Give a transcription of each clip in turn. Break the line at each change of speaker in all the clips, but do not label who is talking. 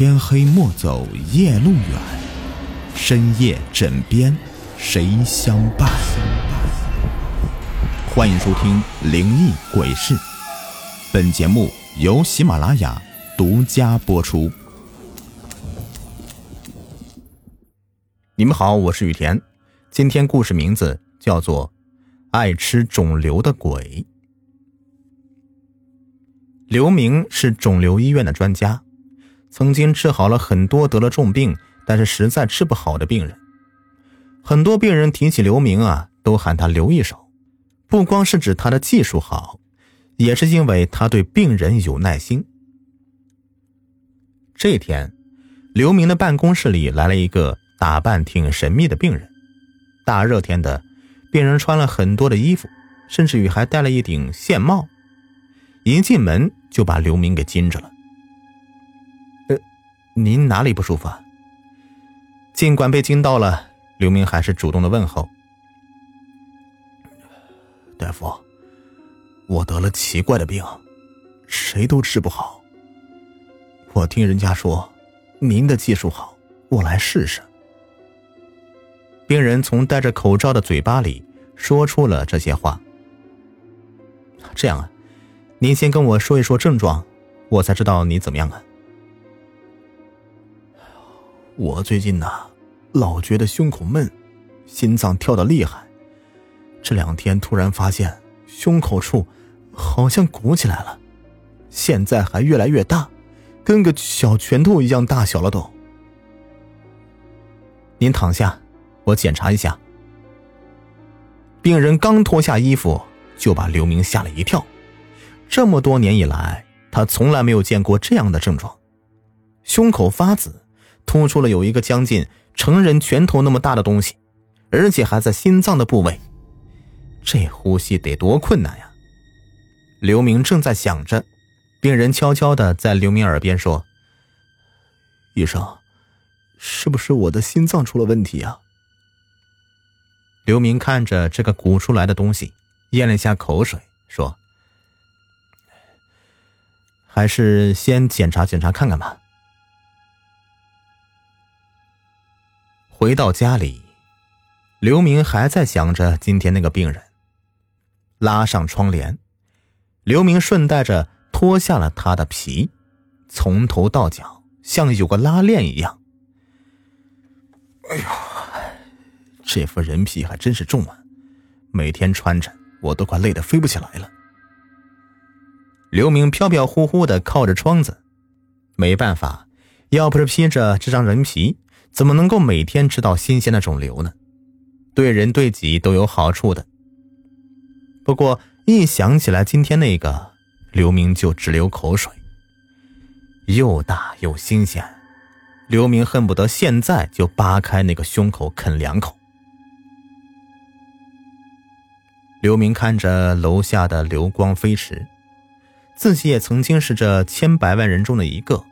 天黑莫走夜路远，深夜枕边谁相伴？欢迎收听《灵异鬼事》，本节目由喜马拉雅独家播出。你们好，我是雨田，今天故事名字叫做《爱吃肿瘤的鬼》。刘明是肿瘤医院的专家。曾经治好了很多得了重病但是实在治不好的病人，很多病人提起刘明啊，都喊他刘一手，不光是指他的技术好，也是因为他对病人有耐心。这天，刘明的办公室里来了一个打扮挺神秘的病人，大热天的，病人穿了很多的衣服，甚至于还戴了一顶线帽，一进门就把刘明给惊着了。您哪里不舒服？啊？尽管被惊到了，刘明还是主动的问候：“大夫，我得了奇怪的病，谁都治不好。我听人家说，您的技术好，我来试试。”病人从戴着口罩的嘴巴里说出了这些话。这样啊，您先跟我说一说症状，我才知道你怎么样啊。我最近呐，老觉得胸口闷，心脏跳的厉害。这两天突然发现胸口处好像鼓起来了，现在还越来越大，跟个小拳头一样大小了都。您躺下，我检查一下。病人刚脱下衣服，就把刘明吓了一跳。这么多年以来，他从来没有见过这样的症状，胸口发紫。突出了有一个将近成人拳头那么大的东西，而且还在心脏的部位，这呼吸得多困难呀！刘明正在想着，病人悄悄的在刘明耳边说：“医生，是不是我的心脏出了问题啊？”刘明看着这个鼓出来的东西，咽了下口水，说：“还是先检查检查看看吧。”回到家里，刘明还在想着今天那个病人。拉上窗帘，刘明顺带着脱下了他的皮，从头到脚像有个拉链一样。哎呦，这副人皮还真是重啊！每天穿着，我都快累得飞不起来了。刘明飘飘忽忽的靠着窗子，没办法，要不是披着这张人皮。怎么能够每天吃到新鲜的肿瘤呢？对人对己都有好处的。不过一想起来今天那个，刘明就直流口水。又大又新鲜，刘明恨不得现在就扒开那个胸口啃两口。刘明看着楼下的流光飞驰，自己也曾经是这千百万人中的一个，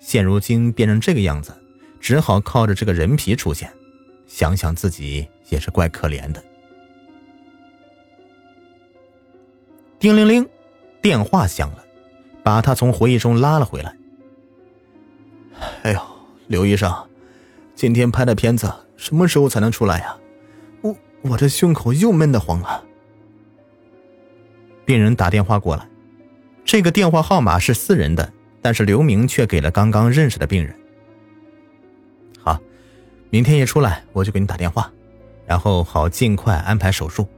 现如今变成这个样子。只好靠着这个人皮出现，想想自己也是怪可怜的。叮铃铃，电话响了，把他从回忆中拉了回来。哎呦，刘医生，今天拍的片子什么时候才能出来呀？我我这胸口又闷得慌了！病人打电话过来，这个电话号码是私人的，但是刘明却给了刚刚认识的病人。明天一出来，我就给你打电话，然后好尽快安排手术。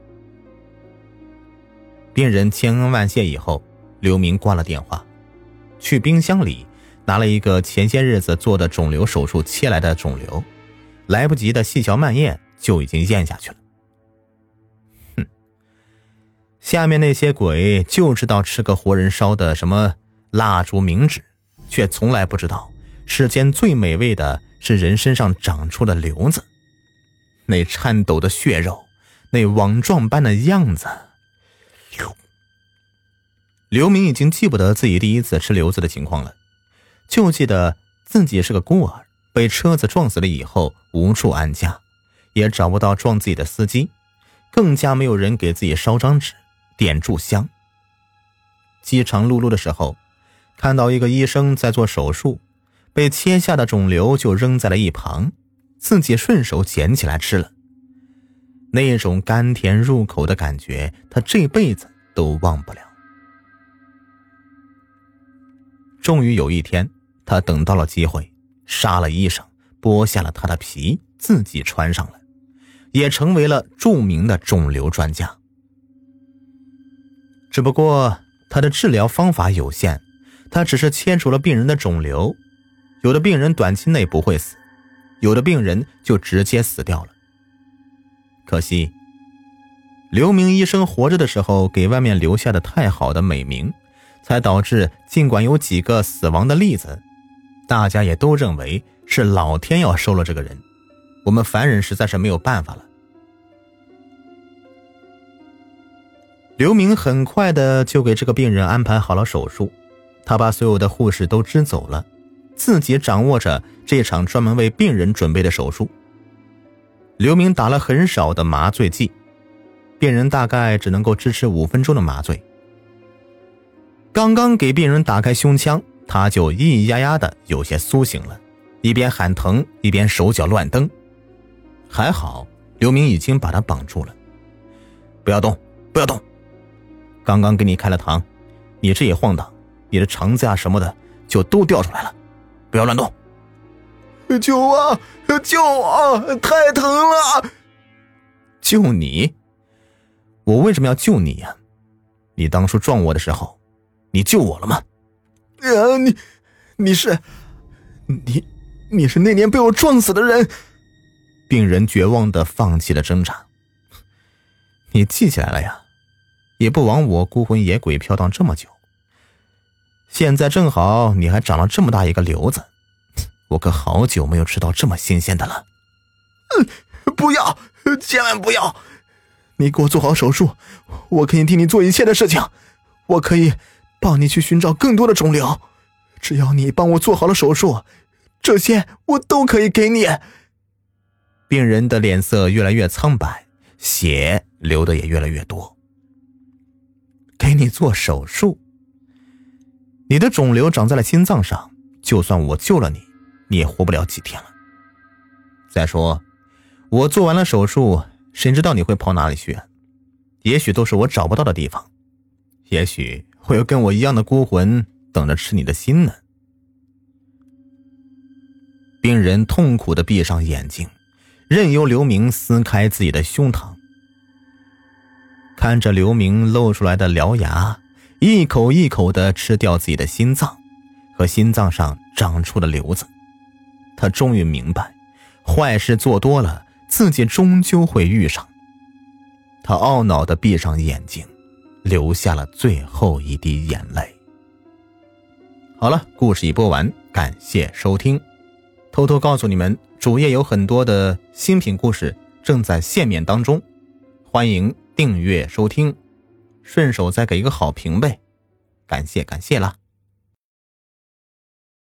病人千恩万谢以后，刘明挂了电话，去冰箱里拿了一个前些日子做的肿瘤手术切来的肿瘤，来不及的细嚼慢咽就已经咽下去了。哼，下面那些鬼就知道吃个活人烧的什么蜡烛冥纸，却从来不知道世间最美味的。是人身上长出了瘤子，那颤抖的血肉，那网状般的样子。刘刘明已经记不得自己第一次吃瘤子的情况了，就记得自己是个孤儿，被车子撞死了以后无处安家，也找不到撞自己的司机，更加没有人给自己烧张纸、点炷香。饥肠辘辘的时候，看到一个医生在做手术。被切下的肿瘤就扔在了一旁，自己顺手捡起来吃了。那种甘甜入口的感觉，他这辈子都忘不了。终于有一天，他等到了机会，杀了医生，剥下了他的皮，自己穿上了，也成为了著名的肿瘤专家。只不过他的治疗方法有限，他只是切除了病人的肿瘤，有的病人短期内不会死，有的病人就直接死掉了。可惜，刘明医生活着的时候给外面留下的太好的美名，才导致尽管有几个死亡的例子，大家也都认为是老天要收了这个人，我们凡人实在是没有办法了。刘明很快的就给这个病人安排好了手术，他把所有的护士都支走了，自己掌握着这场专门为病人准备的手术。刘明打了很少的麻醉剂，病人大概只能够支持五分钟的麻醉。刚刚给病人打开胸腔，他就咿咿呀呀的有些苏醒了，一边喊疼一边手脚乱蹬。还好刘明已经把他绑住了，不要动，不要动。刚刚给你开了膛，你这一晃荡，你的肠子啊什么的就都掉出来了，不要乱动。
救我！救我！太疼了！
救你？我为什么要救你呀？你当初撞我的时候，你救我了吗？
啊，你，你是，你，你是那年被我撞死的人。
病人绝望的放弃了挣扎。你记起来了呀？也不枉我孤魂野鬼飘荡这么久。现在正好你还长了这么大一个瘤子。我可好久没有吃到这么新鲜的了。
嗯，不要，千万不要！你给我做好手术，我可以替你做一切的事情。我可以帮你去寻找更多的肿瘤，只要你帮我做好了手术，这些我都可以给你。
病人的脸色越来越苍白，血流的也越来越多。给你做手术？你的肿瘤长在了心脏上，就算我救了你。你也活不了几天了。再说，我做完了手术，谁知道你会跑哪里去？也许都是我找不到的地方，也许会有跟我一样的孤魂等着吃你的心呢。病人痛苦的闭上眼睛，任由刘明撕开自己的胸膛，看着刘明露出来的獠牙，一口一口的吃掉自己的心脏和心脏上长出的瘤子。他终于明白，坏事做多了，自己终究会遇上。他懊恼的闭上眼睛，流下了最后一滴眼泪。好了，故事已播完，感谢收听。偷偷告诉你们，主页有很多的新品故事正在限免当中，欢迎订阅收听，顺手再给一个好评呗，感谢感谢啦。